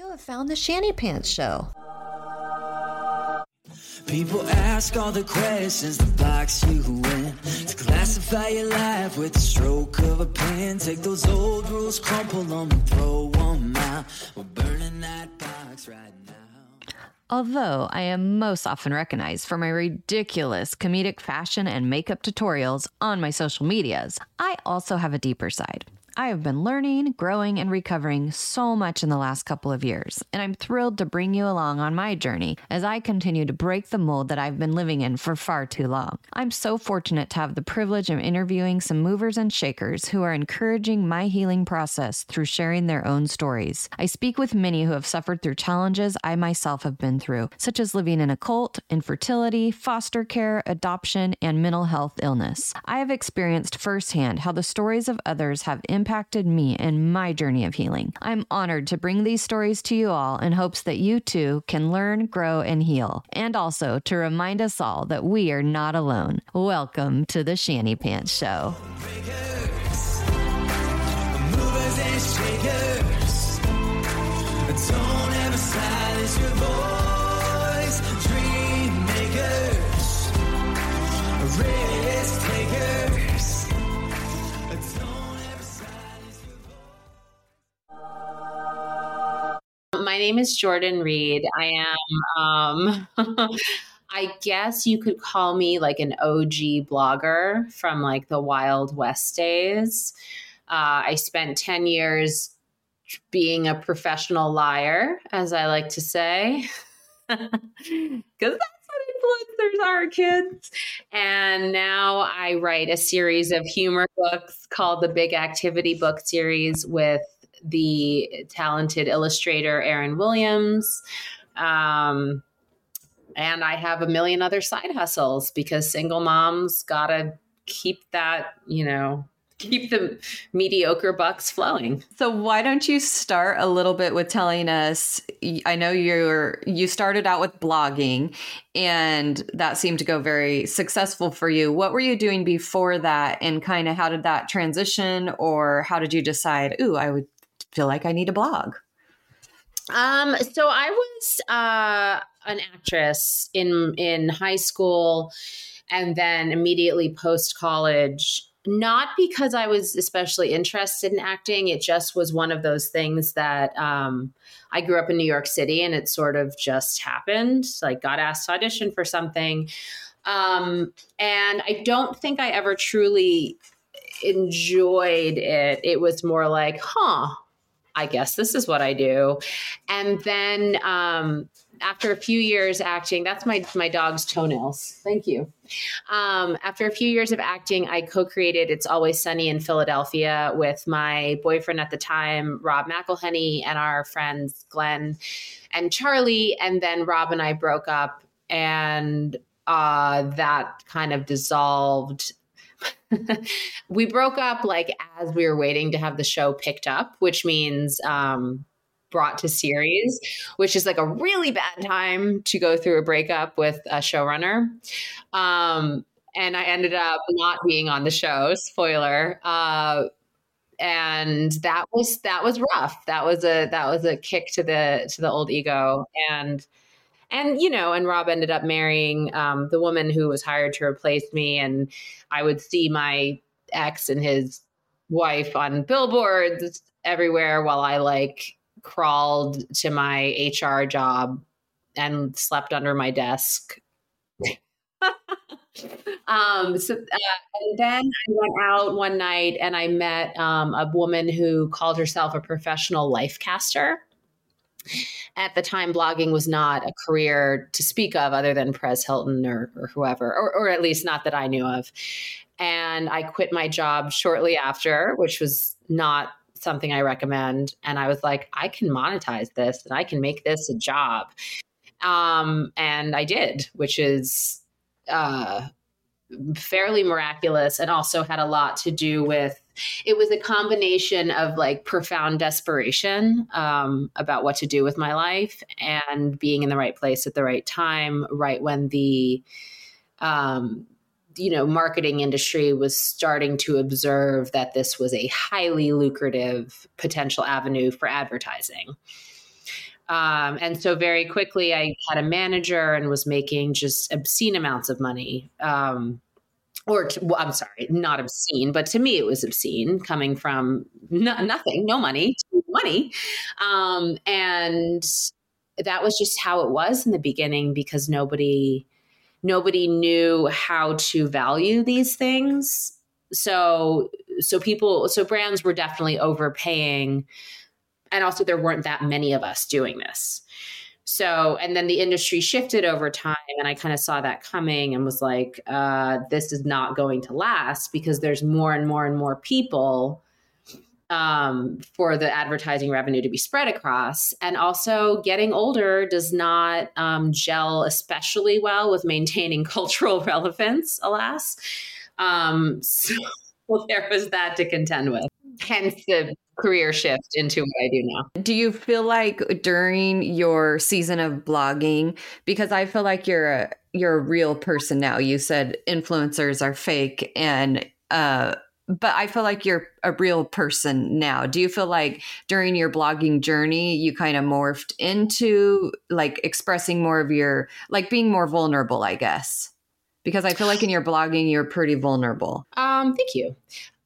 You have found the Shanny Pants Show. People ask all the questions that box you in. To classify your life with the stroke of a pen. Take those old rules, crumple them, and throw them out. We're burning that box right now. Although I am most often recognized for my ridiculous comedic fashion and makeup tutorials on my social medias, I also have a deeper side. I have been learning, growing, and recovering so much in the last couple of years, and I'm thrilled to bring you along on my journey as I continue to break the mold that I've been living in for far too long. I'm so fortunate to have the privilege of interviewing some movers and shakers who are encouraging my healing process through sharing their own stories. I speak with many who have suffered through challenges I myself have been through, such as living in a cult, infertility, foster care, adoption, and mental health illness. I have experienced firsthand how the stories of others have impacted me in my journey of healing. I'm honored to bring these stories to you all in hopes that you too can learn, grow, and heal, and also to remind us all that we are not alone. Welcome to the Shanny Pants Show. My name is Jordan Reid. I am, um, I guess you could call me like an OG blogger from like the Wild West days. Uh, I spent 10 years being a professional liar, as I like to say, because that's what influencers are, kids. And now I write a series of humor books called the Big Activity Book Series with the talented illustrator Erin Williams. Um, and I have a million other side hustles because single moms gotta keep that, you know, keep the mediocre bucks flowing. So why don't you start a little bit with telling us I know you're you started out with blogging and that seemed to go very successful for you. What were you doing before that and kind of how did that transition or how did you decide, "Ooh, I would feel like I need a blog?" Um, so I was uh, an actress in in high school, and then immediately post college. Not because I was especially interested in acting. It just was one of those things that um, I grew up in New York City, and it sort of just happened. Like got asked to audition for something, um, and I don't think I ever truly enjoyed it. It was more like, huh, I guess this is what I do. And then um, after a few years acting, that's my my dog's toenails. Thank you. Um, after a few years of acting, I co-created "It's Always Sunny in Philadelphia" with my boyfriend at the time, Rob McElhenney, and our friends Glenn and Charlie. And then Rob and I broke up, and uh, that kind of dissolved we broke up like as we were waiting to have the show picked up, which means um, brought to series, which is like a really bad time to go through a breakup with a showrunner. Um, and I ended up not being on the show. Spoiler. Uh, and that was that was rough. That was a that was a kick to the to the old ego. And and you know, and Rob ended up marrying um, the woman who was hired to replace me, and I would see my ex and his wife on billboards everywhere while I like crawled to my HR job and slept under my desk. um, so, uh, and then I went out one night and I met um, a woman who called herself a professional life caster. At the time, blogging was not a career to speak of other than Perez Hilton or, or whoever, or, or at least not that I knew of. And I quit my job shortly after, which was not something I recommend. And I was like, I can monetize this and I can make this a job. Um, and I did, which is uh, fairly miraculous and also had a lot to do with it was a combination of like profound desperation um, about what to do with my life and being in the right place at the right time right when the um, you know marketing industry was starting to observe that this was a highly lucrative potential avenue for advertising. Um, and so very quickly i had a manager and was making just obscene amounts of money um, or to, well, i'm sorry not obscene but to me it was obscene coming from no, nothing no money money. Um, and that was just how it was in the beginning because nobody nobody knew how to value these things. So so people so brands were definitely overpaying and also there weren't that many of us doing this so and then the industry shifted over time and i kind of saw that coming and was like uh, this is not going to last because there's more and more and more people um, for the advertising revenue to be spread across. And also, getting older does not um, gel especially well with maintaining cultural relevance, alas. Um, so well, there was that to contend with. Hence the career shift into what I do now. Do you feel like during your season of blogging, because I feel like you're a you're a real person now. You said influencers are fake and uh but I feel like you're a real person now. Do you feel like during your blogging journey, you kind of morphed into like expressing more of your, like being more vulnerable, I guess? Because I feel like in your blogging, you're pretty vulnerable. Um, thank you.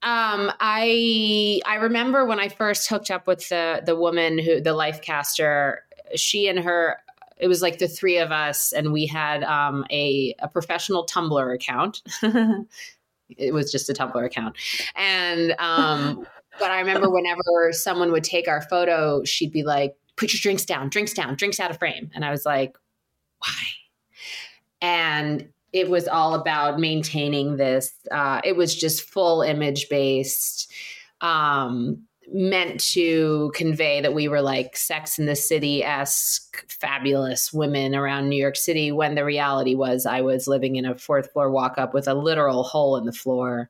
Um, I I remember when I first hooked up with the the woman who the life caster. She and her it was like the three of us and we had um, a, a professional tumblr account it was just a Tumblr account. And um, but I remember whenever someone would take our photo, she'd be like, "Put your drinks down, drinks down, drinks out of frame." And I was like, "Why?" And it was all about maintaining this. Uh, it was just full image based. Um, meant to convey that we were like sex in the city esque fabulous women around New York City when the reality was I was living in a fourth floor walk up with a literal hole in the floor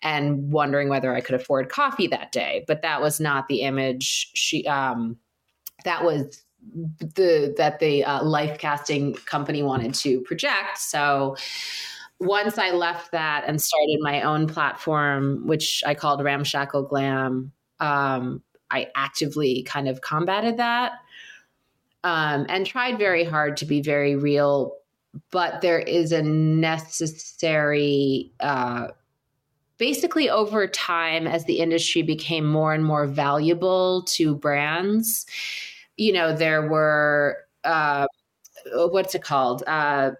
and wondering whether I could afford coffee that day. But that was not the image she um that was the that the uh, life casting company wanted to project. So once I left that and started my own platform, which I called Ramshackle Glam, um, I actively kind of combated that um, and tried very hard to be very real. But there is a necessary, uh, basically, over time, as the industry became more and more valuable to brands, you know, there were, uh, what's it called? Uh,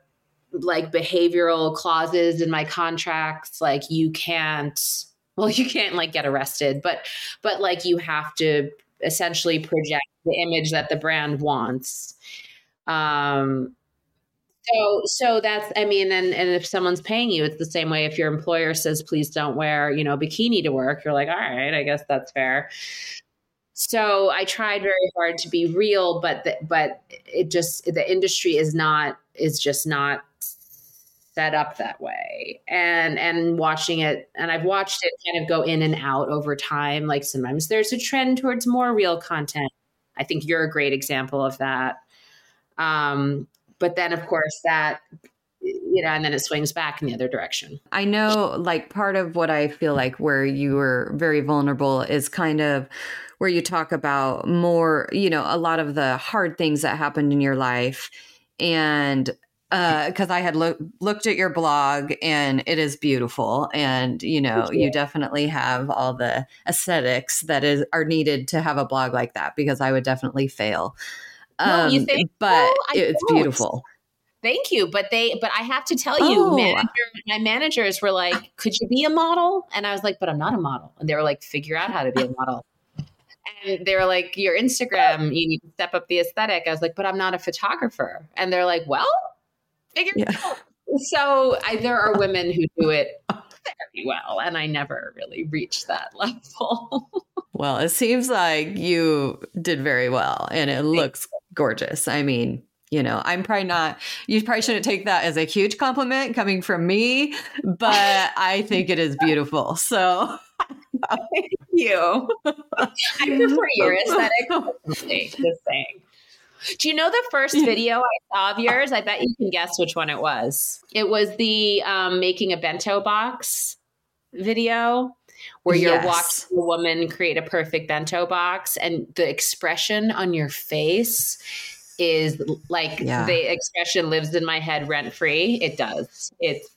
like behavioral clauses in my contracts, like you can't well you can't like get arrested but but like you have to essentially project the image that the brand wants. Um so so that's i mean and and if someone's paying you it's the same way. If your employer says please don't wear you know bikini to work you're like all right i guess that's fair so i tried very hard to be real but the, but it just the industry is not is just not set up that way and and watching it and i've watched it kind of go in and out over time like sometimes there's a trend towards more real content I think you're a great example of that. Um, but then, of course, that you know, and then it swings back in the other direction. I know, like, part of what I feel like where you were very vulnerable is kind of where you talk about more, you know, a lot of the hard things that happened in your life. And because uh, I had lo- looked at your blog and it is beautiful, and you know you. you. definitely have all the aesthetics that is are needed to have a blog like that. Because I would definitely fail. No, you um, think, but it's don't. beautiful. Thank you, but they, but I have to tell you, oh. manager, my managers were like, "Could you be a model?" And I was like, "But I'm not a model." And they were like, "Figure out how to be a model." And they were like, "Your Instagram, you need to step up the aesthetic. I was like, "But I'm not a photographer." And they're like, "Well, figure yeah. it out." So I, there are women who do it very well, and I never really reached that level. well, it seems like you did very well, and it looks gorgeous. I mean, you know, I'm probably not, you probably shouldn't take that as a huge compliment coming from me, but I think it is beautiful. So thank you. I prefer your aesthetic. Just saying. Do you know the first video I saw of yours? I bet you can guess which one it was. It was the um, making a bento box video where you're yes. watching a woman create a perfect bento box and the expression on your face is like yeah. the expression lives in my head rent free. It does. It's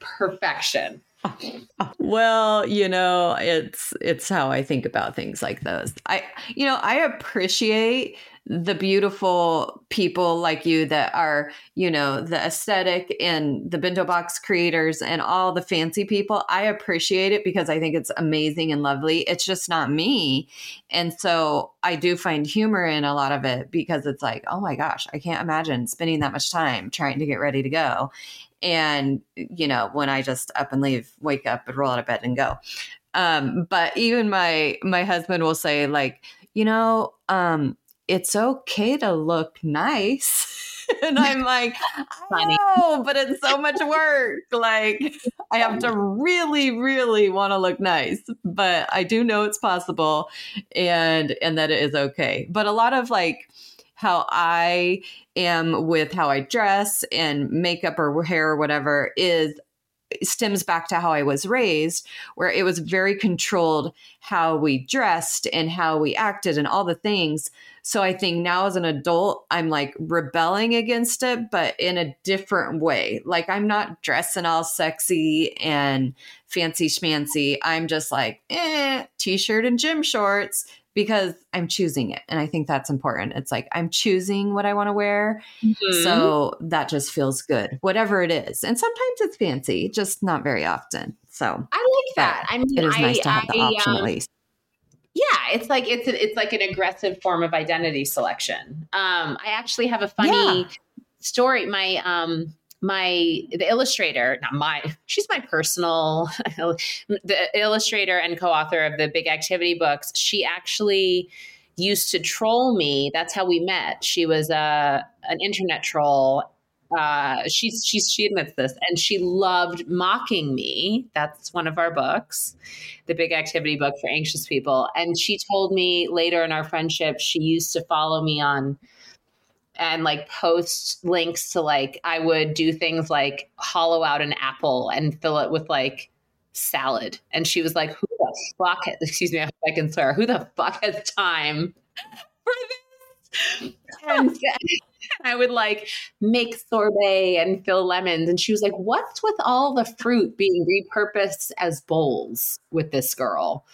perfection. well, you know, it's it's how I think about things like those. I you know, I appreciate the beautiful people like you that are, you know, the aesthetic and the bento box creators and all the fancy people. I appreciate it because I think it's amazing and lovely. It's just not me. And so I do find humor in a lot of it because it's like, oh my gosh, I can't imagine spending that much time trying to get ready to go. And, you know, when I just up and leave, wake up and roll out of bed and go. Um, but even my my husband will say, like, you know, um, it's okay to look nice. and I'm like, I know, oh, but it's so much work. Like, I have to really, really want to look nice, but I do know it's possible and and that it is okay. But a lot of like how I am with how I dress and makeup or hair or whatever is stems back to how I was raised, where it was very controlled how we dressed and how we acted and all the things. So I think now as an adult, I'm like rebelling against it, but in a different way. Like I'm not dressing all sexy and fancy schmancy. I'm just like, eh, t shirt and gym shorts because I'm choosing it. And I think that's important. It's like I'm choosing what I want to wear. Mm-hmm. So that just feels good, whatever it is. And sometimes it's fancy, just not very often. So I like that. I mean, it is I, nice to have I, the option um, at least. Yeah, it's like it's a, it's like an aggressive form of identity selection. Um, I actually have a funny yeah. story. My um, my the illustrator not my she's my personal the illustrator and co-author of the big activity books she actually used to troll me that's how we met she was a uh, an internet troll uh, she's she's she admits this, and she loved mocking me. That's one of our books, the big activity book for anxious people. And she told me later in our friendship, she used to follow me on and like post links to like I would do things like hollow out an apple and fill it with like salad. And she was like, "Who the fuck? Has, excuse me, I can swear. Who the fuck has time for this?" And I would like make sorbet and fill lemons. And she was like, What's with all the fruit being repurposed as bowls with this girl?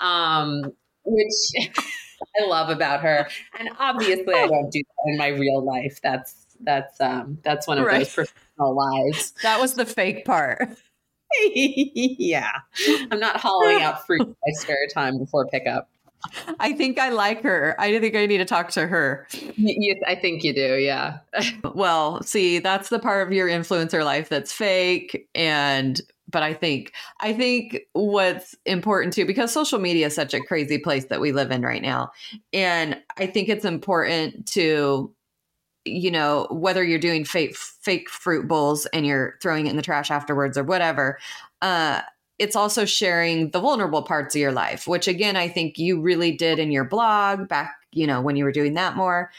Um, which I love about her. And obviously I don't do that in my real life. That's that's um that's one of right. those professional lies. That was the fake part. yeah. I'm not hollowing out fruit in my spare time before pickup. I think I like her. I think I need to talk to her. Yes, I think you do. Yeah. well, see, that's the part of your influencer life that's fake and but I think I think what's important too because social media is such a crazy place that we live in right now. And I think it's important to you know whether you're doing fake fake fruit bowls and you're throwing it in the trash afterwards or whatever uh it's also sharing the vulnerable parts of your life, which again, I think you really did in your blog back, you know, when you were doing that more.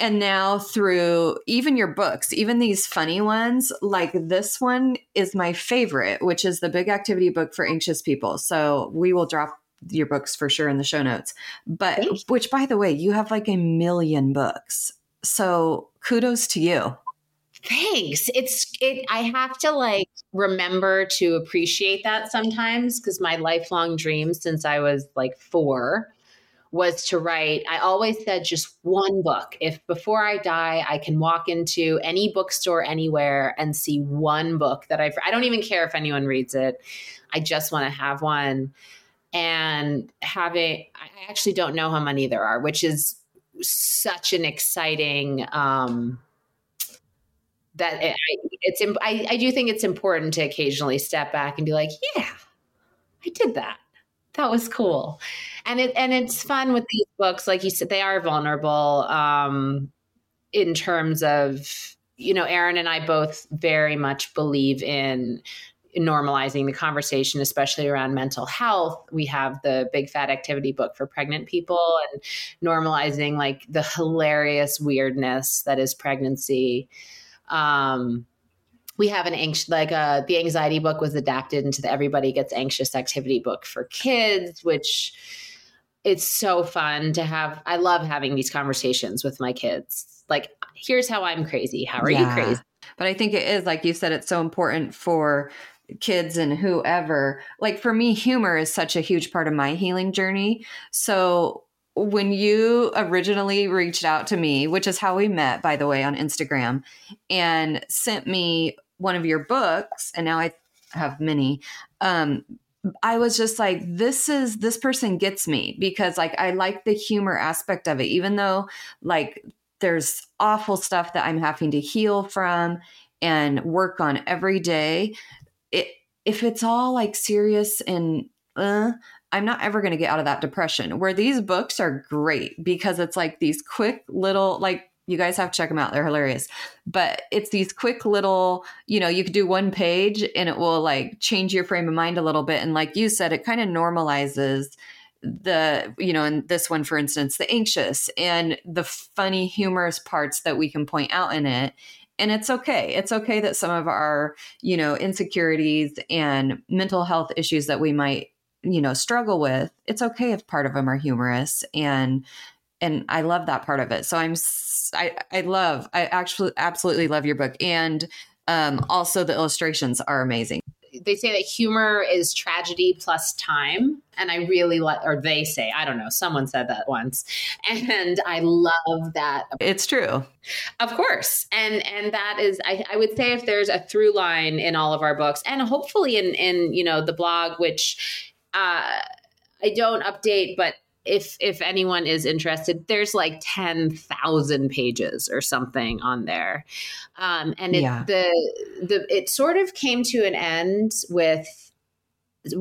And now through even your books, even these funny ones, like this one is my favorite, which is the big activity book for anxious people. So we will drop your books for sure in the show notes. But which by the way, you have like a million books. So kudos to you. Thanks. It's it I have to like remember to appreciate that sometimes because my lifelong dream since I was like 4 was to write I always said just one book. If before I die I can walk into any bookstore anywhere and see one book that I've I don't even care if anyone reads it. I just want to have one and having I actually don't know how many there are, which is such an exciting um that it, it's I, I do think it's important to occasionally step back and be like yeah i did that that was cool and it and it's fun with these books like you said they are vulnerable um in terms of you know erin and i both very much believe in normalizing the conversation, especially around mental health. We have the Big Fat Activity book for pregnant people and normalizing like the hilarious weirdness that is pregnancy. Um, we have an anxious like uh, the anxiety book was adapted into the everybody gets anxious activity book for kids which it's so fun to have i love having these conversations with my kids. Like here's how i'm crazy. How are yeah. you crazy? But i think it is like you said it's so important for kids and whoever. Like for me humor is such a huge part of my healing journey. So when you originally reached out to me which is how we met by the way on instagram and sent me one of your books and now i have many um I was just like, this is this person gets me because like I like the humor aspect of it, even though like there's awful stuff that I'm having to heal from and work on every day it, if it's all like serious and uh, I'm not ever going to get out of that depression. Where these books are great because it's like these quick little, like, you guys have to check them out. They're hilarious. But it's these quick little, you know, you could do one page and it will like change your frame of mind a little bit. And like you said, it kind of normalizes the, you know, in this one, for instance, the anxious and the funny, humorous parts that we can point out in it and it's okay it's okay that some of our you know insecurities and mental health issues that we might you know struggle with it's okay if part of them are humorous and and i love that part of it so i'm i i love i actually absolutely love your book. And um also the illustrations are amazing. They say that humor is tragedy plus time. And i really like or they say i don't know someone said that once. And i love that. It's true. Of course. And and that is I, I would say if there's a through line in all of our books and hopefully in in you know the blog which uh i don't update but if if anyone is interested, there's like ten thousand pages or something on there, um, and it, yeah. the the it sort of came to an end with.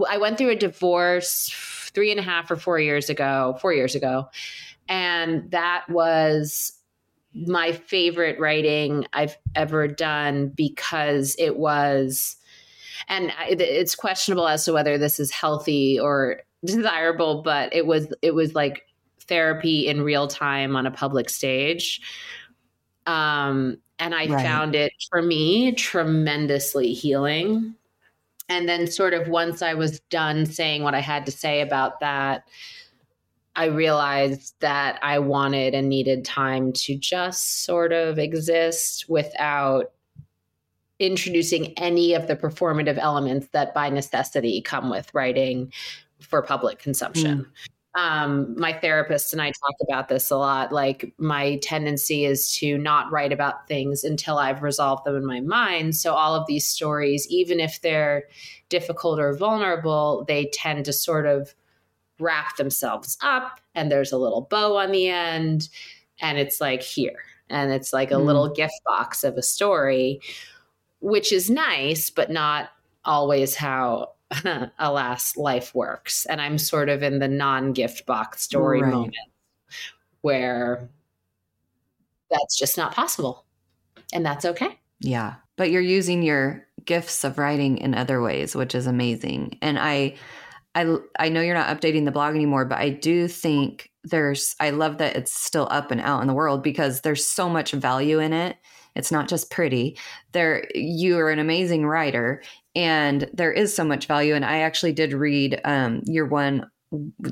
I went through a divorce three and a half or four years ago, four years ago, and that was my favorite writing I've ever done because it was and it's questionable as to whether this is healthy or desirable, but it was it was like therapy in real time on a public stage. Um, and I right. found it for me tremendously healing. And then, sort of, once I was done saying what I had to say about that, I realized that I wanted and needed time to just sort of exist without introducing any of the performative elements that by necessity come with writing for public consumption. Mm. Um, my therapist and I talk about this a lot. Like, my tendency is to not write about things until I've resolved them in my mind. So, all of these stories, even if they're difficult or vulnerable, they tend to sort of wrap themselves up, and there's a little bow on the end, and it's like here. And it's like a mm. little gift box of a story, which is nice, but not always how alas, life works. And I'm sort of in the non gift box story right. moment where that's just not possible. And that's okay. Yeah. But you're using your gifts of writing in other ways, which is amazing. And I I I know you're not updating the blog anymore, but I do think there's I love that it's still up and out in the world because there's so much value in it. It's not just pretty. There you are an amazing writer and there is so much value. And I actually did read um your one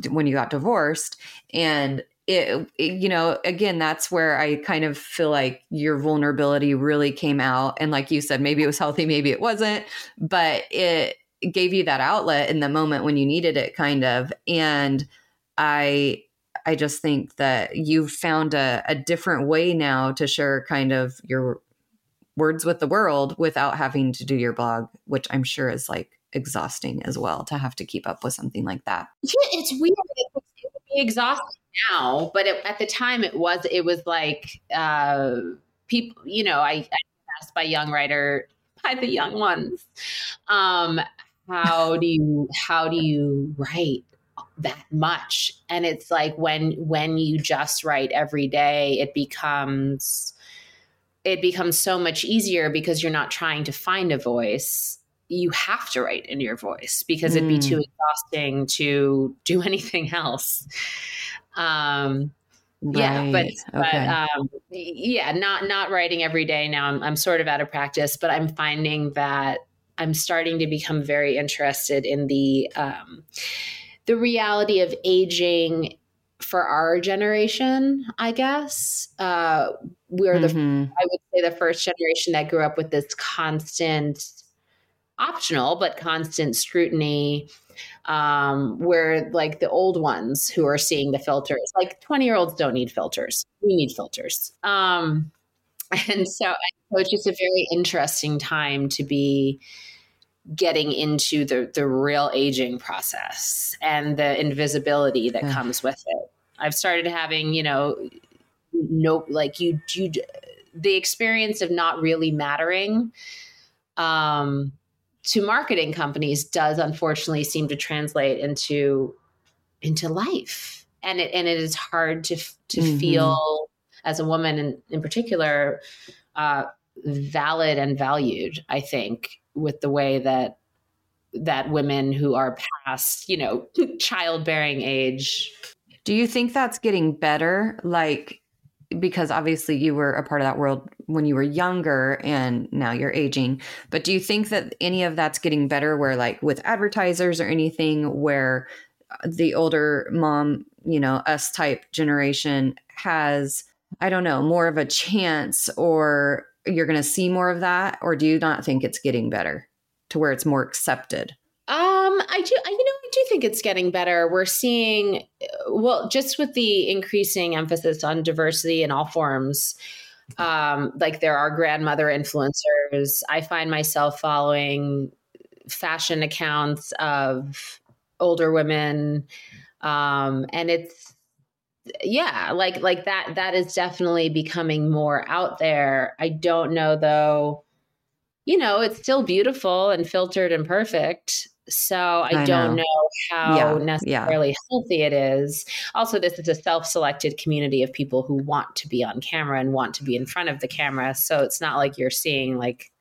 when you got divorced. And it, it, you know again that's where i kind of feel like your vulnerability really came out. And like you said maybe it was healthy maybe it wasn't but it gave you that outlet in the moment when you needed it kind of. And i i just think that you've found a, a different way now to share kind of your words with the world without having to do your blog which i'm sure is like exhausting as well to have to keep up with something like that yeah it's weird it would be exhausting now, but it, at the time it was it was like uh, people. You know, I, I asked by young writer by the young ones, um, how do you how do you write that much? And it's like when when you just write every day, it becomes it becomes so much easier because you're not trying to find a voice you have to write in your voice because it'd be too mm. exhausting to do anything else. Um, right. Yeah, but, but um, yeah, not not writing every day now. I'm, I'm sort of out of practice, but I'm finding that I'm starting to become very interested in the um, the reality of aging for our generation. I guess uh, we're the mm-hmm. I would say the first generation that grew up with this constant optional but constant scrutiny um, where like the old ones who are seeing the filters, like 20 year olds don't need filters. We need filters. Um, and so, so it's just a very interesting time to be getting into the, the real aging process and the invisibility that comes with it. I've started having, you know, no, like you, you, the experience of not really mattering, um, to marketing companies does unfortunately seem to translate into into life and it and it is hard to to mm-hmm. feel as a woman in, in particular uh, valid and valued i think with the way that that women who are past you know childbearing age do you think that's getting better like because obviously you were a part of that world when you were younger and now you're aging. But do you think that any of that's getting better where like with advertisers or anything where the older mom, you know, us type generation has I don't know, more of a chance or you're going to see more of that or do you not think it's getting better to where it's more accepted? Um, I do. I do think it's getting better. We're seeing, well, just with the increasing emphasis on diversity in all forms. Um, like there are grandmother influencers. I find myself following fashion accounts of older women, um, and it's yeah, like like that. That is definitely becoming more out there. I don't know though. You know, it's still beautiful and filtered and perfect so I, I don't know. know, how yeah, necessarily yeah. healthy it is. Also, this is a self selected community of people who want to be on camera and want to be in front of the camera. So it's not like you're seeing like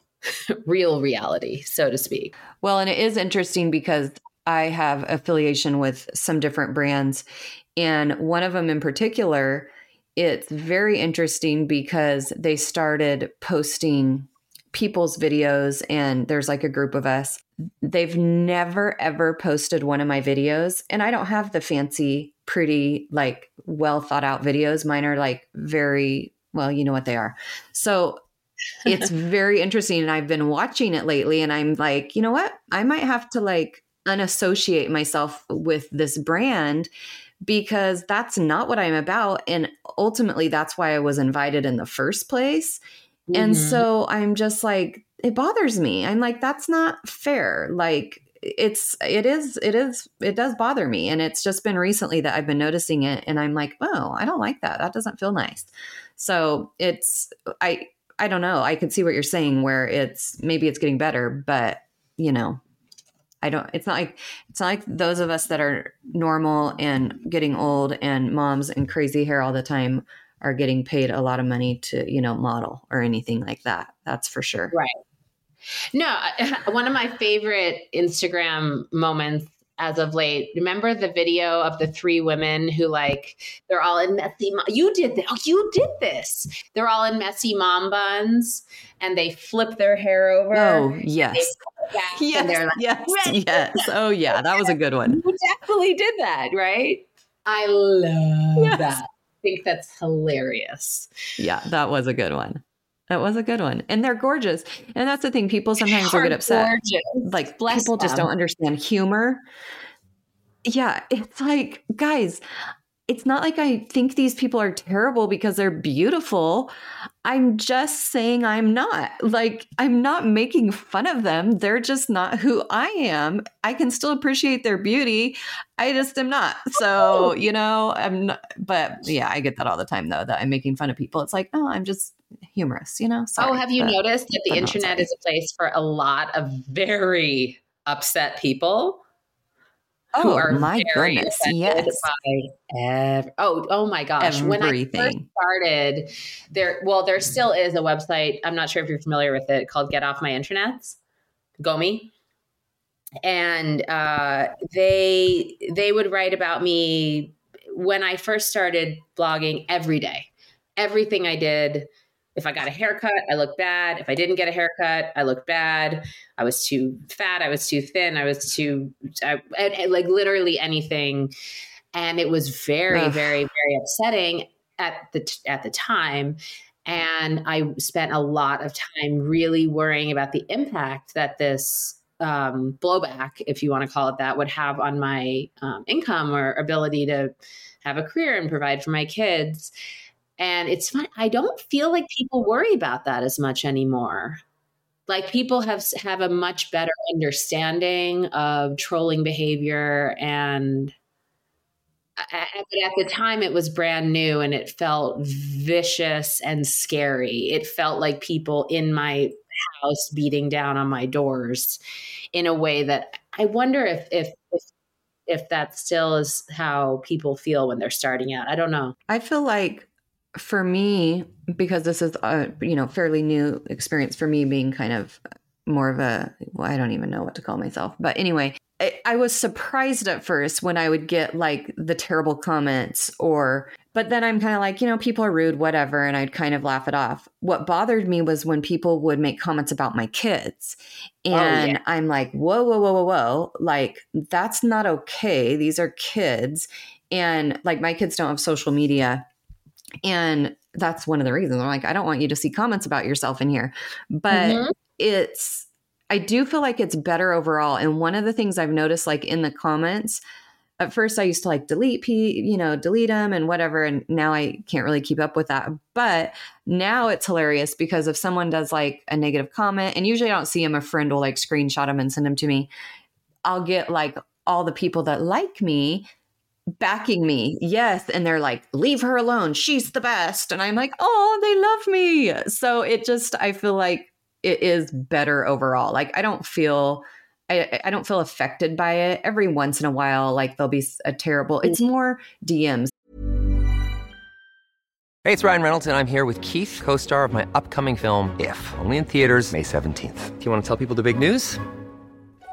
real reality, so to speak. Well, and it is interesting because I have affiliation with some different brands. And one of them in particular, it's very interesting because they started posting people's videos and there's like a group of us they've never ever posted one of my videos and i don't have the fancy pretty like well thought out videos. Mine are like very well you know what they are. So it's very interesting and i've been watching it lately and i'm like you know what? I might have to like unassociate myself with this brand because that's not what i'm about. And ultimately that's why i was invited in the first place Mm-hmm. And so I'm just like, it bothers me. I'm like, that's not fair. Like, it's it is it is it does bother me and it's just been recently that I've been noticing it and I'm like oh I don't like that that doesn't feel nice so it's I I don't know I can see what you're saying where it's maybe it's getting better but you know I don't it's not like it's not like those of us that are normal and getting old and moms and crazy hair all the time are getting paid a lot of money to, you know, model or anything like that. That's for sure. Right. No, one of my favorite Instagram moments as of late. Remember the video of the three women who like they're all in messy. you did this. Oh, you did this. They're all in messy mom buns, and they flip their hair over. Oh yes, yes, like, yes, yes. Oh yeah, that was a good one. You definitely did that, right? I love yes. that. I think that's hilarious. Yeah, that was a good one. That was a good one. And they're gorgeous. And that's the thing. People sometimes will get upset. Gorgeous. Like Bless people them. just don't understand humor. Yeah. It's like, guys, it's not like I think these people are terrible because they're beautiful. I'm just saying I'm not. Like, I'm not making fun of them. They're just not who I am. I can still appreciate their beauty. I just am not. So, you know, I'm not, but yeah, I get that all the time though, that I'm making fun of people. It's like, oh, I'm just humorous, you know? Sorry, oh, have you but, noticed that the internet is a place for a lot of very upset people? Oh my goodness! Yes. Ev- oh, oh my gosh! Everything. When I first started, there. Well, there still is a website. I'm not sure if you're familiar with it called Get Off My Internets, Gomi, and uh, they they would write about me when I first started blogging every day. Everything I did if I got a haircut, I looked bad. If I didn't get a haircut, I looked bad. I was too fat. I was too thin. I was too, I, and, and like literally anything. And it was very, Ugh. very, very upsetting at the at the time. And I spent a lot of time really worrying about the impact that this um, blowback, if you want to call it that, would have on my um, income or ability to have a career and provide for my kids. And it's fun. I don't feel like people worry about that as much anymore. Like people have have a much better understanding of trolling behavior and but at the time it was brand new and it felt vicious and scary. It felt like people in my house beating down on my doors in a way that I wonder if if if, if that still is how people feel when they're starting out. I don't know. I feel like for me, because this is a you know fairly new experience for me, being kind of more of a well, I don't even know what to call myself, but anyway, I, I was surprised at first when I would get like the terrible comments or but then I'm kind of like, you know, people are rude, whatever. And I'd kind of laugh it off. What bothered me was when people would make comments about my kids. And oh, yeah. I'm like, whoa, whoa, whoa, whoa, whoa. Like, that's not okay. These are kids. And like, my kids don't have social media. And that's one of the reasons I'm like, I don't want you to see comments about yourself in here. But mm-hmm. it's, I do feel like it's better overall. And one of the things I've noticed, like in the comments, at first I used to like delete p you know delete them and whatever and now I can't really keep up with that but now it's hilarious because if someone does like a negative comment and usually I don't see them a friend will like screenshot them and send them to me I'll get like all the people that like me backing me. Yes. And they're like, leave her alone. She's the best. And I'm like, oh, they love me. So it just, I feel like it is better overall. Like, I don't feel. I, I don't feel affected by it. Every once in a while, like there'll be a terrible, it's mm. more DMs. Hey, it's Ryan Reynolds, and I'm here with Keith, co star of my upcoming film, If, only in theaters, May 17th. Do you want to tell people the big news?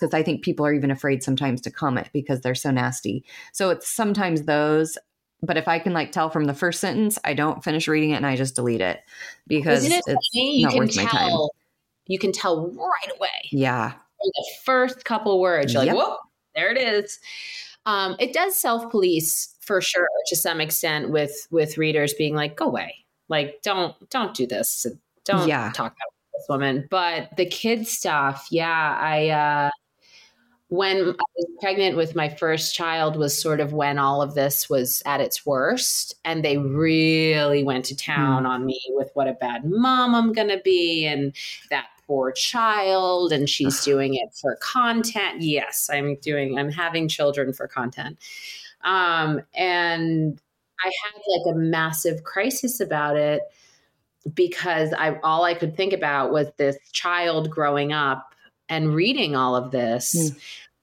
because I think people are even afraid sometimes to comment because they're so nasty. So it's sometimes those. But if I can like tell from the first sentence, I don't finish reading it and I just delete it because it's it not worth my time. You can tell right away. Yeah. From the first couple words, you're Yep. like, whoa, there it is. Um, it does self police for sure to some extent with with readers being like, go away. Like, don't don't do this. Don't Yeah. talk about this woman. But the kid stuff, yeah, I uh when I was pregnant with my first child was sort of when all of this was at its worst. And they really went to town on me with what a bad mom I'm going to be and that poor child. And she's doing it for content. Yes, I'm doing, I'm having children for content. Um, and I had like a massive crisis about it because I all I could think about was this child growing up and reading all of this,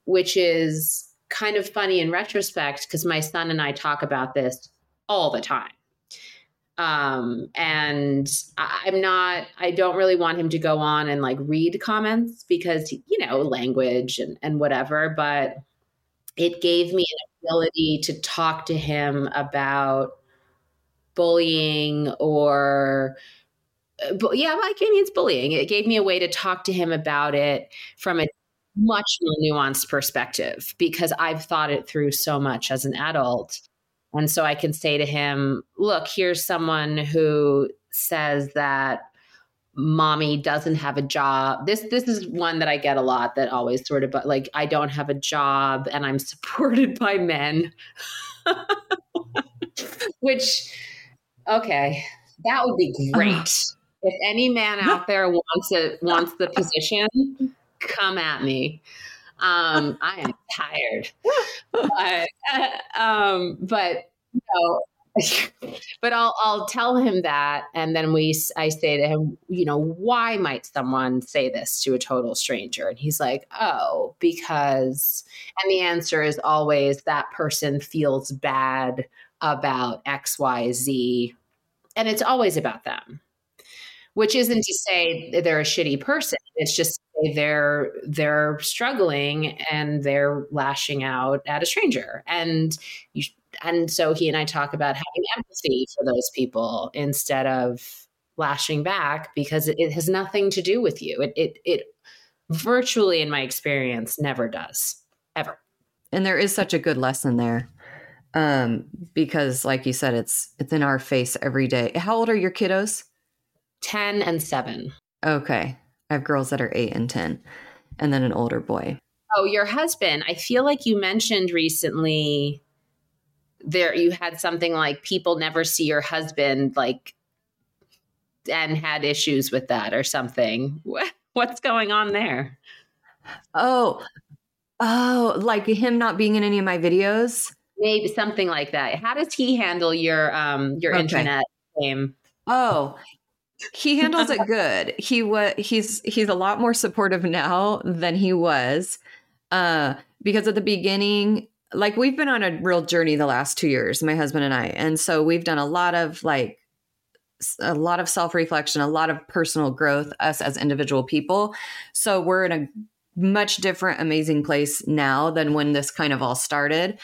which is kind of funny in retrospect because my son and I talk about this all the time. Um, and I, I'm not, I don't really want him to go on and like read comments because, you know, language and, and whatever, but it gave me an ability to talk to him about bullying or uh, bu- yeah, like I mean, it's bullying. It gave me a way to talk to him about it from a much more nuanced perspective because I've thought it through so much as an adult. And so I can say to him, look, here's someone who says that mommy doesn't have a job. This this is one that I get a lot that always sort of but like I don't have a job and I'm supported by men. Which okay, that would be great. If any man out there wants it wants the position, come at me. Um, I am tired, but uh, um, but you know, but I'll I'll tell him that, and then we I say to him, you know, why might someone say this to a total stranger? And he's like, oh, because, and the answer is always that person feels bad about X, Y, Z, and it's always about them which isn't to say they're a shitty person. It's just they're they're struggling and they're lashing out at a stranger. And you and so he and I talk about having empathy for those people instead of lashing back because it, has nothing to do with you. It it it virtually in my experience never does ever. And there is such a good lesson there um because like you said it's it's in our face every day. How old are your kiddos 10 and 7 okay i have girls that are 8 and 10 and then an older boy Oh, your husband. I feel like you mentioned recently there you had something like people never see your husband like and had issues with that or something. What- What's going on there? oh oh like him not being in any of my videos Maybe something like that. How does he handle your um your Okay. internet game? Oh, he handles it good. He was he's he's a lot more supportive now than he was. Uh because at the beginning like we've been on a real journey the last 2 years, my husband and I. And so we've done a lot of like a lot of self-reflection, a lot of personal growth us as individual people. So we're in a much different amazing place now than when this kind of all started.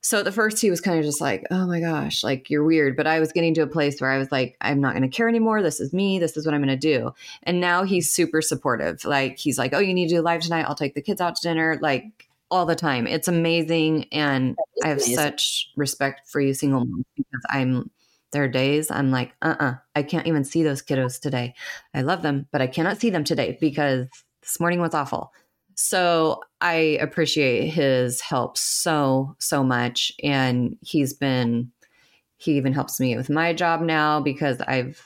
So at the first, he was kind of just like, oh my gosh, like you're weird. But I was getting to a place where I was like, I'm not going to care anymore. This is me. This is what I'm going to do. And now he's super supportive. Like, he's like, oh, you need to do live tonight. I'll take the kids out to dinner. Like, all the time. It's amazing. And I have amazing. such respect for you, single moms, because I'm, there are days I'm like, uh uh I can't even see those kiddos today. I love them, but I cannot see them today because this morning was awful. So I appreciate his help so, so much. And he's been, he even helps me with my job now because I've,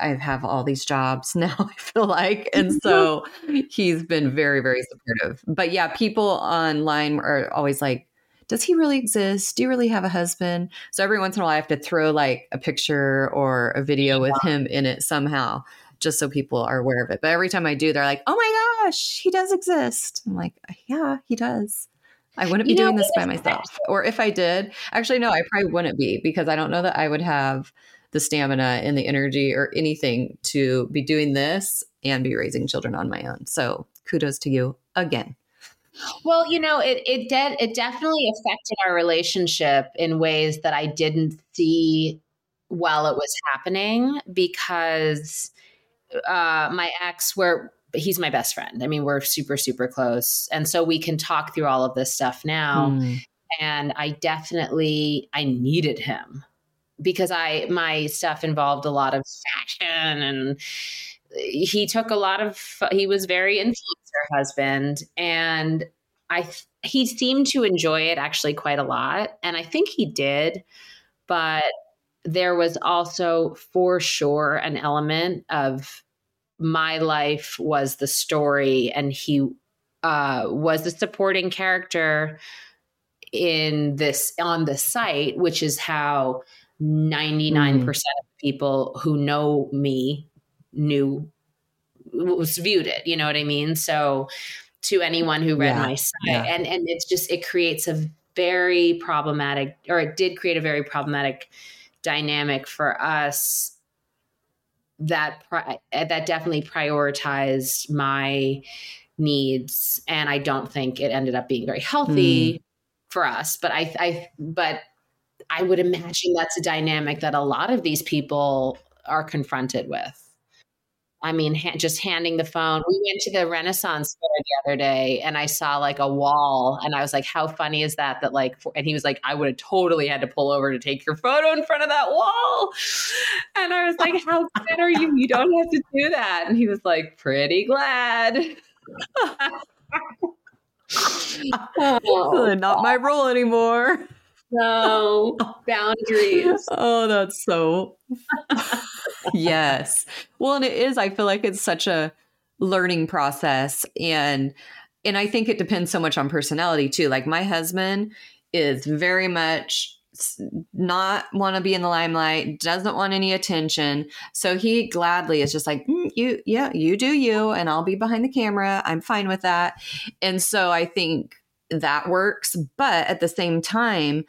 I have all these jobs now, I feel like. And so he's been very, very supportive. But yeah, people online are always like, does he really exist? Do you really have a husband? So every once in a while, I have to throw like a picture or a video with him in it somehow, just so people are aware of it. But every time I do, they're like, oh my gosh, he does exist. I'm like, yeah, he does. I wouldn't be You know, doing this by myself. Or if I did, actually, no, I probably wouldn't be because I don't know that I would have the stamina and the energy or anything to be doing this and be raising children on my own. So kudos to you again. Well, you know, it it did it definitely affected our relationship in ways that I didn't see while it was happening because uh, my ex, where he's my best friend. I mean, we're super, super close. And so we can talk through all of this stuff now. Mm. And I definitely, I needed him because I, my stuff involved a lot of fashion and he took a lot of, he was very influencer husband. And I, he seemed to enjoy it actually quite a lot. And I think he did. But there was also for sure an element of my life was the story and he uh, was the supporting character in this on the site which is how 99% mm. of people who know me knew was viewed it you know what i mean so to anyone who read yeah. my site yeah. and and it's just it creates a very problematic or it did create a very problematic dynamic for us that pri- that definitely prioritized my needs and i don't think it ended up being very healthy mm. for us but i i but i would imagine that's a dynamic that a lot of these people are confronted with I mean, ha- just handing the phone. We went to the Renaissance fair the other day and I saw like a wall and I was like, how funny is that? That like, and he was like, I would have totally had to pull over to take your photo in front of that wall. And I was like, how good are you? You don't have to do that. And he was like, pretty glad. oh, Not my role anymore. No boundaries. Oh, that's so yes. Well, and it is, I feel like it's such a learning process. And and I think it depends so much on personality too. Like my husband is very much not want to be in the limelight, doesn't want any attention. So he gladly is just like, mm, you, yeah, you do you, and I'll be behind the camera. I'm fine with that. And so I think that works. But at the same time,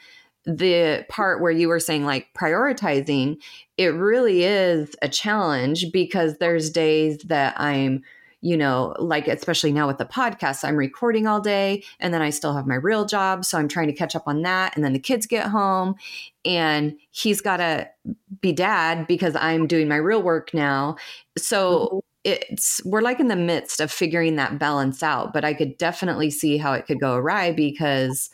the part where you were saying like prioritizing, it really is a challenge because there's days that I'm, you know, like especially now with the podcast, I'm recording all day and then I still have my real job. So I'm trying to catch up on that. And then the kids get home and he's got to be dad because I'm doing my real work now. So mm-hmm. it's, we're like in the midst of figuring that balance out. But I could definitely see how it could go awry because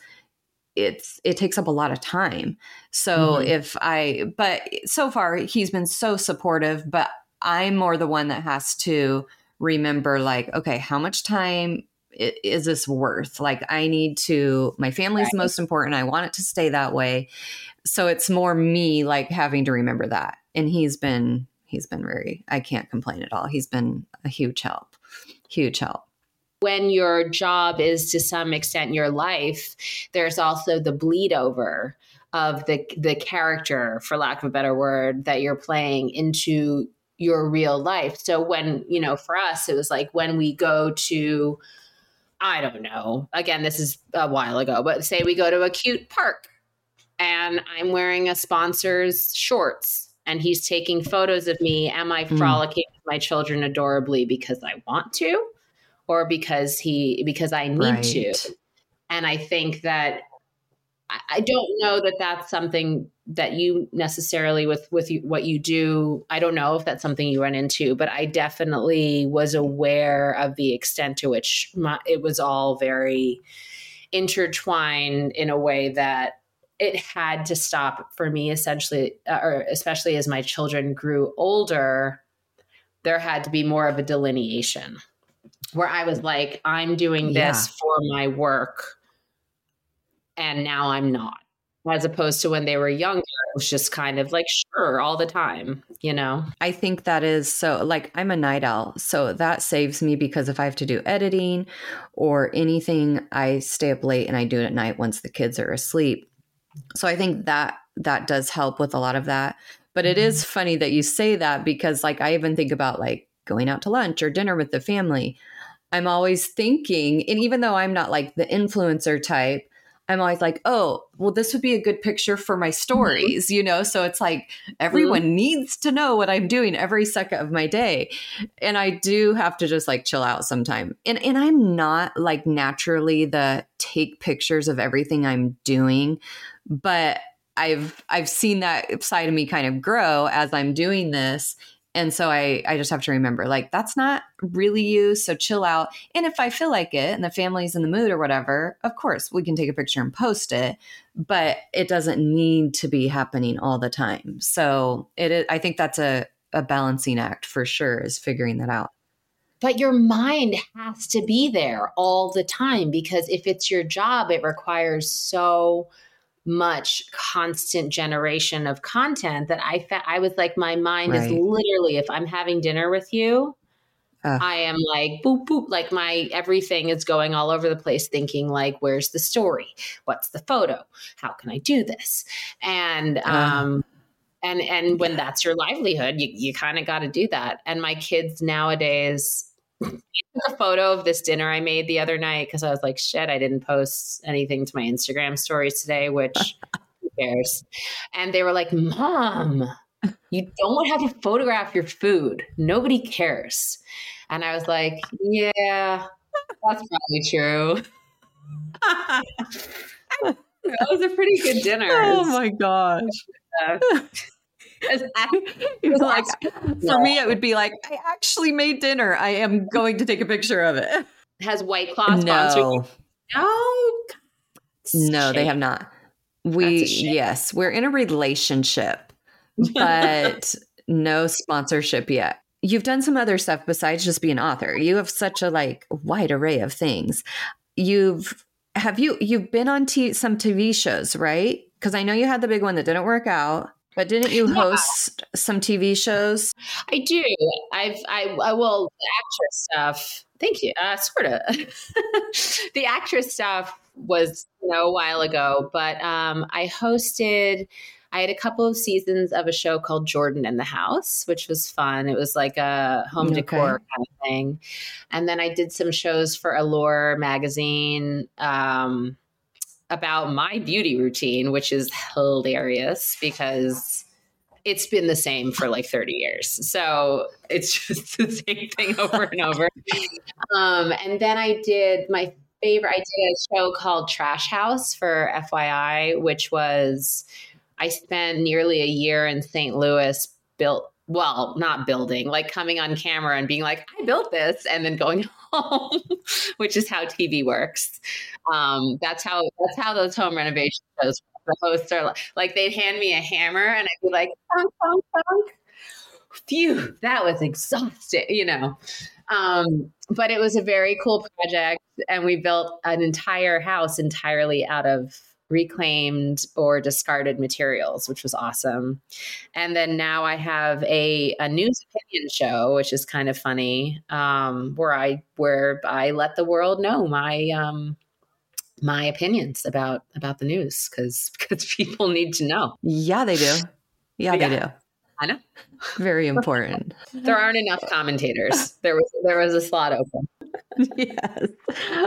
it's it takes up a lot of time. So mm-hmm. if I but so far he's been so supportive, but I'm more the one that has to remember like okay, how much time is this worth? Like I need to my family's right. most important. I want it to stay that way. So it's more me like having to remember that. And he's been he's been very I can't complain at all. He's been a huge help. Huge help when your job is to some extent your life, there's also the bleed over of the the character, for lack of a better word, that you're playing into your real life. So when, you know, for us, it was like when we go to, I don't know, again, this is a while ago, but say we go to a cute park and I'm wearing a sponsor's shorts and he's taking photos of me. Am I hmm. frolicking mm. with my children adorably because I want to? Or because he because I need right. to. And I think that I don't know that that's something that you necessarily with with what you do. I don't know if that's something you run into, but I definitely was aware of the extent to which my, it was all very intertwined in a way that it had to stop for me essentially uh, or especially as my children grew older there had to be more of a delineation where I was like, I'm doing this yeah. for my work. And now I'm not. As opposed to when they were younger, it was just kind of like, sure, all the time, you know? I think that is so, like, I'm a night owl. So that saves me because if I have to do editing or anything, I stay up late and I do it at night once the kids are asleep. So I think that that does help with a lot of that. But it is mm-hmm. funny that you say that because, like, I even think about like going out to lunch or dinner with the family. I'm always thinking, and even though I'm not like the influencer type, I'm always like, oh, well, this would be a good picture for my mm-hmm. stories, mm-hmm. you know? So it's like everyone mm-hmm. needs to know what I'm doing every second of my day. And I do have to just like chill out sometime. And and I'm not like naturally the take pictures of everything I'm doing, but I've I've seen that side of me kind of grow as I'm doing this And so I, I just have to remember, like, that's not really you. So chill out. And if I feel like it and the family's in the mood or whatever, of course, we can take a picture and post it, but it doesn't need to be happening all the time. So it, I think that's a, a balancing act for sure, is figuring that out. But your mind has to be there all the time because if it's your job, it requires so much constant generation of content that I felt I was like my mind right. is literally if I'm having dinner with you uh. I am like boop boop like my everything is going all over the place thinking like where's the story? What's the photo? How can I do this? And um and and when that's your livelihood you you kind of got to do that. And my kids nowadays a photo of this dinner I made the other night because I was like, shit, I didn't post anything to my Instagram stories today, which who cares? And they were like, Mom, you don't have to photograph your food. Nobody cares. And I was like, Yeah, that's probably true. that was a pretty good dinner. Oh my gosh. like, for me, it would be like, I actually made dinner. I am going to take a picture of it. Has White Claw sponsored no. No. No, they have not. We, yes, we're in a relationship, but no sponsorship yet. You've done some other stuff besides just being an author. You have such a like wide array of things. You've have you you've been on t- some TV shows, right? Because I know you had the big one that didn't work out. But didn't you host yeah. some TV shows? I do. I've I, I will the actress stuff. Thank you. Uh, sort of. the actress stuff was you know a while ago, but um, I hosted. I had a couple of seasons of a show called Jordan in the House, which was fun. It was like a home okay. decor kind of thing. And then I did some shows for Allure magazine. Um, about my beauty routine, which is hilarious because it's been the same for like 30 years. So it's just the same thing over and over. Um, and then I did my favorite, I did a show called Trash House for FYI, which was, I spent nearly a year in St. Louis built well, not building, like coming on camera and being like, I built this, and then going home, which is how TV works. Um, that's how that's how those home renovation shows. The hosts are like, like they'd hand me a hammer, and I'd be like, thunk, thunk, thunk. Phew, that was exhausting, you know. Um, but it was a very cool project, and we built an entire house entirely out of reclaimed or discarded materials, which was awesome. And then now I have a, a news opinion show, which is kind of funny, um, where I where I let the world know my um, my opinions about about the news because because people need to know. Yeah, they do. Yeah, yeah. they do. I know. Very important. there aren't enough commentators. There was there was a slot open. yes.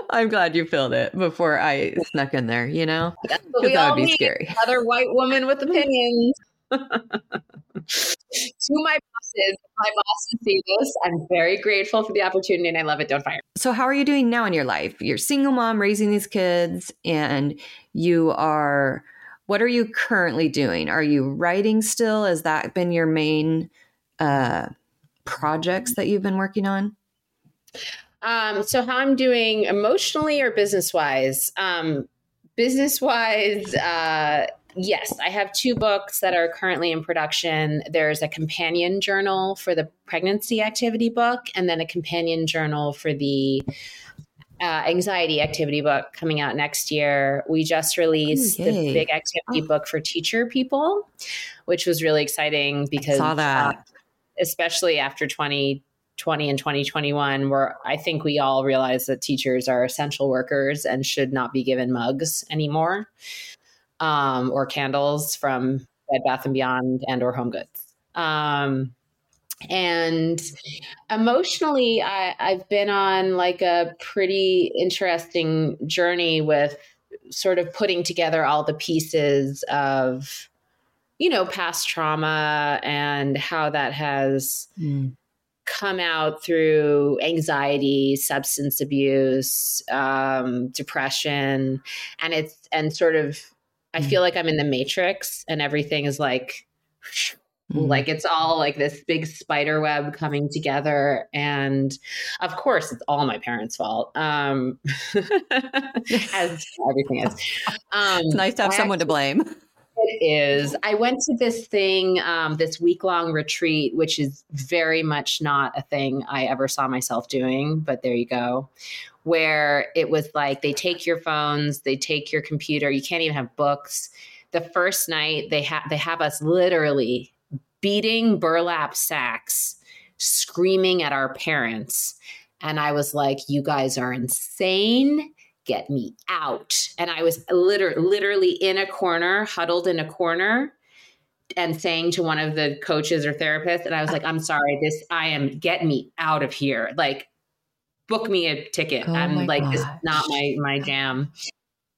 I'm glad you filled it before I snuck in there, you know? Because that would be scary. Another white woman with opinions. to my bosses, my bosses see this. I'm very grateful for the opportunity and I love it. Don't fire. So, how are you doing now in your life? You're single mom raising these kids, and you are. What are you currently doing? Are you writing still? Has that been your main uh, projects that you've been working on? Um, so how I'm doing emotionally or business wise? Um, business wise, uh, yes, I have two books that are currently in production. There's a companion journal for the pregnancy activity book, and then a companion journal for the uh, anxiety activity book coming out next year. We just released the big activity oh. book for teacher people, which was really exciting because I saw that. Uh, especially after 20 20 and 2021 where I think we all realize that teachers are essential workers and should not be given mugs anymore um, or candles from Bed Bath and Beyond and or Home Goods. Um, and emotionally, I, I've been on like a pretty interesting journey with sort of putting together all the pieces of you know past trauma and how that has mm come out through anxiety, substance abuse, um, depression, and it's and sort of I feel like I'm in the matrix and everything is like Mm. Like it's all like this big spider web coming together. And of course, it's all my parents' fault. Um, as everything is. Um, it's nice to have someone to blame. Is. I went to this thing, um, this week long retreat, which is very much not a thing I ever saw myself doing, but there you go. Where it was like they take your phones, they take your computer, you can't even have books. The first night they have they have us literally beating burlap sacks, screaming at our parents. And I was like, you guys are insane. Get me out. And I was liter- literally in a corner, huddled in a corner, and saying to one of the coaches or therapists, and I was like, I'm sorry, this, I am, get me out of here. Like, book me a ticket. Oh I'm like, gosh. this is not my, my jam.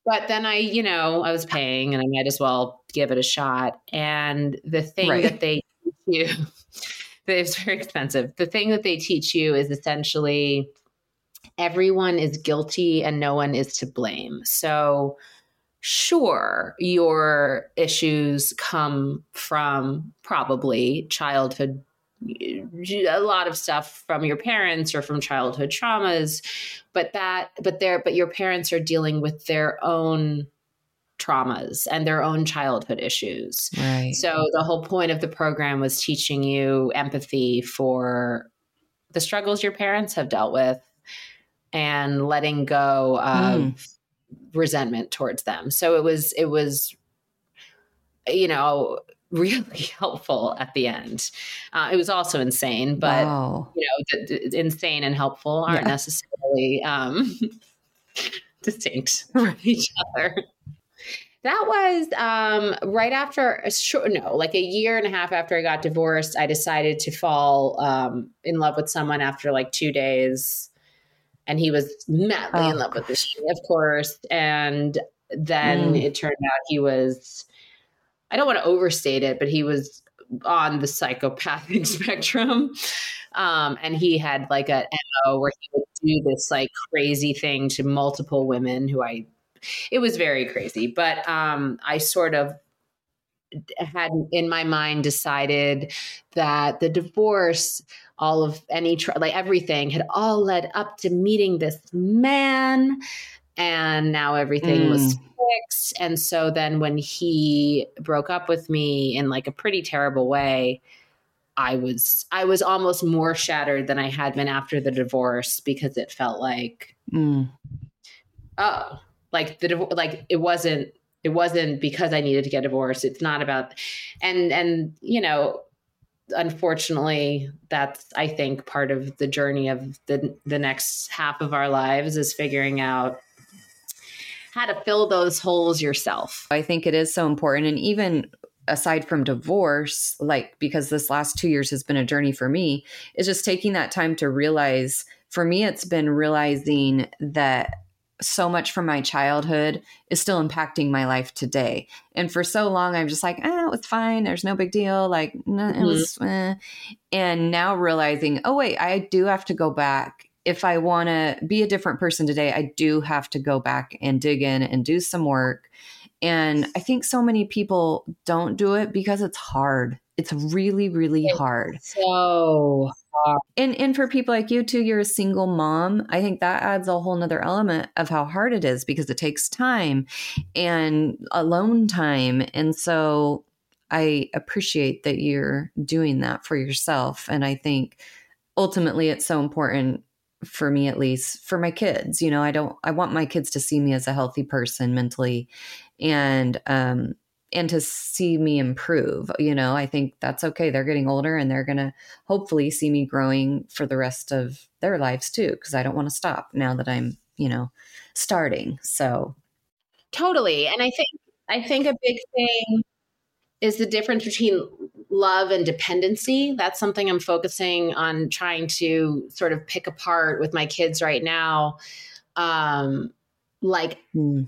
But then I, you know, I was paying and I might as well give it a shot. And the thing right. that they teach you it's very expensive. The thing that they teach you is essentially everyone is guilty and no one is to blame. So, sure, your issues come from probably childhood a lot of stuff from your parents or from childhood traumas but that but there but your parents are dealing with their own traumas and their own childhood issues. Right. So the whole point of the program was teaching you empathy for the struggles your parents have dealt with and letting go of mm. resentment towards them. So it was it was you know really helpful at the end. Uh, it was also insane, but wow. you know, insane and helpful aren't yeah. necessarily um, distinct from each other. That was um, right after, a short, no, like a year and a half after I got divorced. I decided to fall um, in love with someone after like two days. And he was madly oh, in love with me, of course. And then mm. it turned out he was, I don't want to overstate it, but he was on the psychopathic spectrum. Um, and he had like a MO where he would do this like crazy thing to multiple women who I it was very crazy. But um, I sort of had in my mind decided that the divorce all of any like everything had all led up to meeting this man and now everything mm. was fixed and so then when he broke up with me in like a pretty terrible way i was i was almost more shattered than i had been after the divorce because it felt like mm. oh like the like it wasn't it wasn't because I needed to get divorced. It's not about and and you know unfortunately that's I think part of the journey of the the next half of our lives is figuring out how to fill those holes yourself. I think it is so important and even aside from divorce like because this last 2 years has been a journey for me is just taking that time to realize for me it's been realizing that so much from my childhood is still impacting my life today. And for so long, I'm just like, oh, it was fine. There's no big deal. Like, no, it was. Mm-hmm. Eh. And now realizing, oh, wait, I do have to go back. If I want to be a different person today, I do have to go back and dig in and do some work. And I think so many people don't do it because it's hard. It's really, really it's hard. So and and for people like you too, you're a single mom. I think that adds a whole nother element of how hard it is because it takes time and alone time. And so I appreciate that you're doing that for yourself. And I think ultimately it's so important for me at least for my kids you know i don't i want my kids to see me as a healthy person mentally and um and to see me improve. You know, I think that's okay. They're getting older and they're going to hopefully see me growing for the rest of their lives too, because I don't want to stop now that I'm, you know, starting. So totally. And I think, I think a big thing is the difference between love and dependency. That's something I'm focusing on trying to sort of pick apart with my kids right now. Um, like, mm.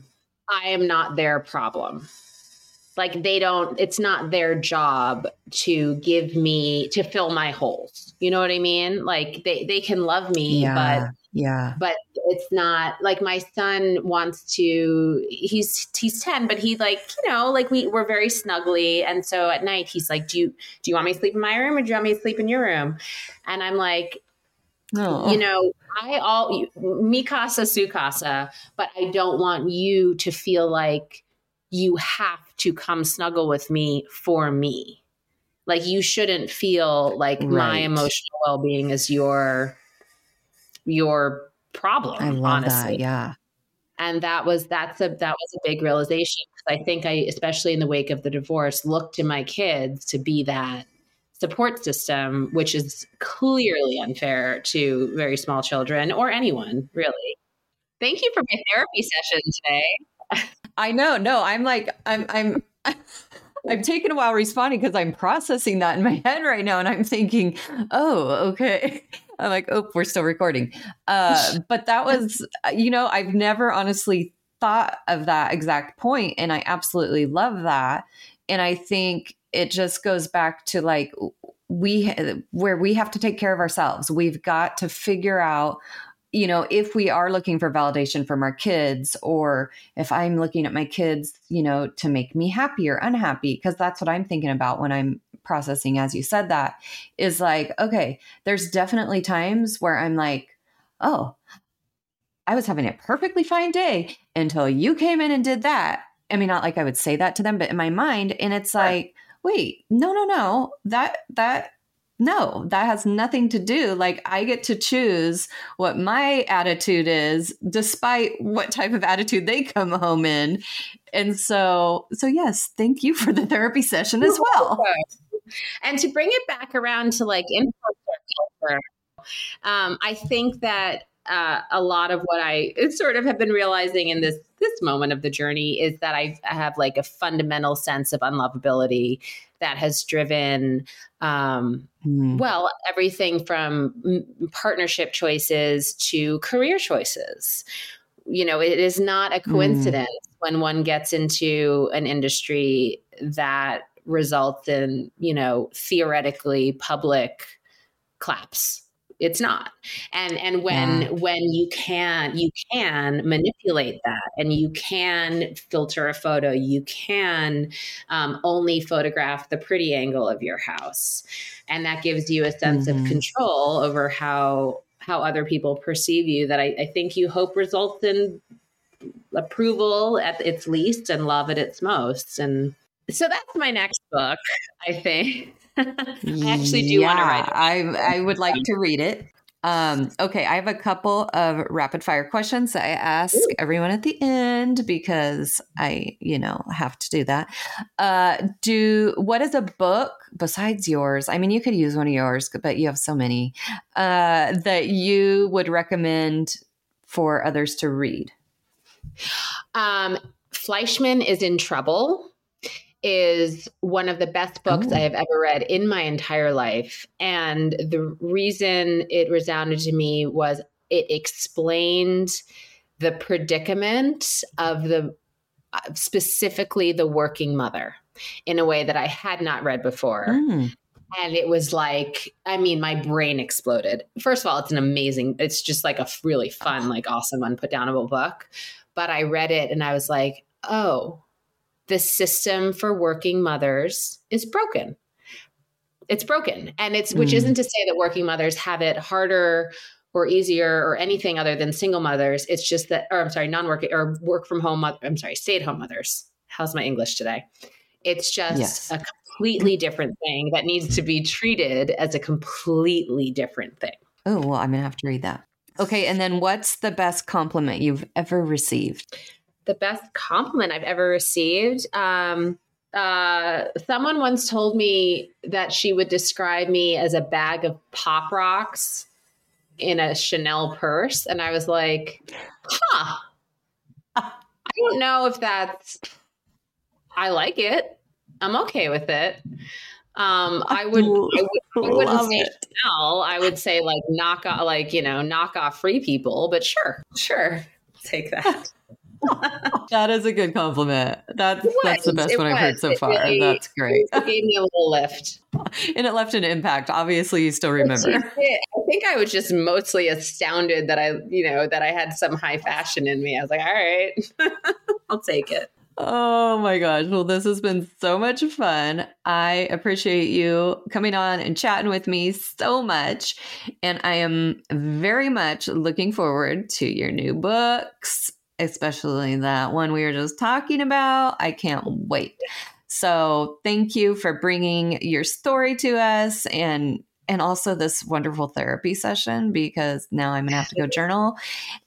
I am not their problem like they don't it's not their job to give me to fill my holes you know what i mean like they they can love me Yeah. but yeah. but it's not like my son wants to he's he's 10 but he like you know like we we're very snuggly and so at night he's like do you do you want me to sleep in my room or do you want me to sleep in your room and i'm like Oh. you know i all mi casa su casa but i don't want you to feel like you have to come snuggle with me for me like you shouldn't feel like my emotional well-being is your your problem I love honestly that. Yeah. and that was that's a that was a big realization 'Cause i think i especially in the wake of the divorce looked to my kids to be that support system which is clearly unfair to very small children or anyone really thank you for my therapy session today I know. No, I'm like, I'm, I'm, I'm taking a while responding because I'm processing that in my head right now, and I'm thinking, oh, okay. I'm like, oh, we're still recording. Uh, but that was, you know, I've never honestly thought of that exact point, and I absolutely love that. And I think it just goes back to like we where we have to take care of ourselves. We've got to figure out you know, if we are looking for validation from our kids, or if I'm looking at my kids, you know, to make me happy or unhappy, because that's what I'm thinking about when I'm processing, as you said, that is like, okay, there's definitely times where I'm like, oh, I was having a perfectly fine day until you came in and did that. I mean, not like I would say that to them, but in my mind, and it's like, wait, no, no, no, that, that, no, that has nothing to do. Like, I get to choose what my attitude is, despite what type of attitude they come home in. And so, so yes, thank you for the therapy session as well. and to bring it back around to like influencer culture um, i think that uh, a lot of what i sort of have been realizing in this this moment of the journey is that i have like a fundamental sense of unlovability that has driven um, Mm. well everything from mm, partnership choices to career choices. You know it is not a coincidence when one gets into an industry that results in you know theoretically public claps it's not and and when Yeah. when you can you can manipulate that and you can filter a photo you can um, only photograph the pretty angle of your house and that gives you a sense Mhm. of control over how how other people perceive you that I, I think you hope results in approval at its least and love at its most and so that's my next book i think i actually do want to write it. I, I would like to read it. Um, okay, I have a couple of rapid fire questions that I ask everyone at the end because I, you know, have to do that. Uh, do what is a book besides yours? I mean, you could use one of yours, but you have so many uh, that you would recommend for others to read. Um, Fleishman is in trouble is one of the best books Oh. I have ever read in my entire life. And the reason it resounded to me was it explained the predicament of the uh, specifically the working mother in a way that I had not read before. Mm. And it was like, I mean, my brain exploded. First of all, it's an amazing, it's just like a really fun, like awesome, unputdownable book. But I read it and I was like, oh, the system for working mothers is broken. It's broken. And it's, which Mm. isn't to say that working mothers have it harder or easier or anything other than single mothers. It's just that, or I'm sorry, non working or work from home, moth- I'm sorry, stay at home mothers. How's my English today? It's just Yes. a completely different thing that needs to be treated as a completely different thing. Oh, well, I'm going to have to read that. Okay, and then what's the best compliment you've ever received? The best compliment I've ever received. Um, uh, someone once told me that she would describe me as a bag of pop rocks in a Chanel purse. And I was like, huh. I don't know if that's, I like it. I'm okay with it. Um, I would, I, would, Love say it. Chanel. I would say like knock off, like, you know, knock off free people, but sure, sure. Take that. that is a good compliment. That's that's the best It one I've heard so It far. really- that's great. It gave me a little lift. and it left an impact. Obviously, you still remember. I think I was just mostly astounded that I, you know, that I had some high fashion in me. I was like, all right, I'll take it. Oh my gosh. Well, this has been so much fun. I appreciate you coming on and chatting with me so much. And I am very much looking forward to your new books, especially that one we were just talking about. I can't wait. So, thank you for bringing your story to us and and also this wonderful therapy session because now I'm going to have to go journal.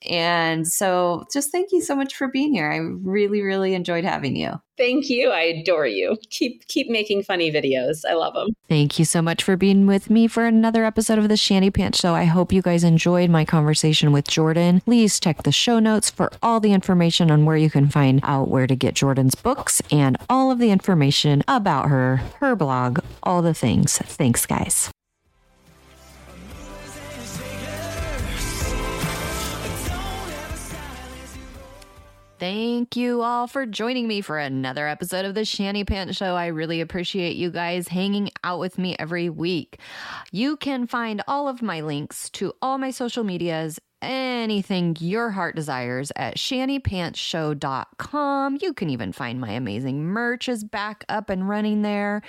And so just thank you so much for being here. I really really enjoyed having you. Thank you. I adore you. Keep keep making funny videos. I love them. Thank you so much for being with me for another episode of the Shanny Pants Show. I hope you guys enjoyed my conversation with Jordan. Please check the show notes for all the information on where you can find out where to get Jordan's books and all of the information about her, her blog, all the things. Thanks, guys. Thank you all for joining me for another episode of the Shanny Pants Show. I really appreciate you guys hanging out with me every week. You can find all of my links to all my social medias, anything your heart desires at shannypantsshow.com. You can even find my amazing merch is back up and running there.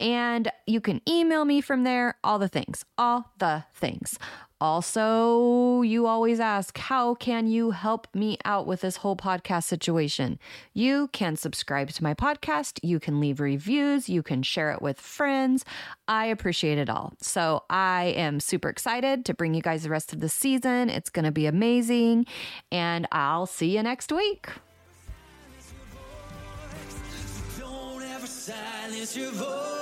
And you can email me from there, all the things, all the things. Also, you always ask, how can you help me out with this whole podcast situation? You can subscribe to my podcast, you can leave reviews, you can share it with friends. I appreciate it all. So, I am super excited to bring you guys the rest of the season. It's going to be amazing, and I'll see you next week. Silence your voice.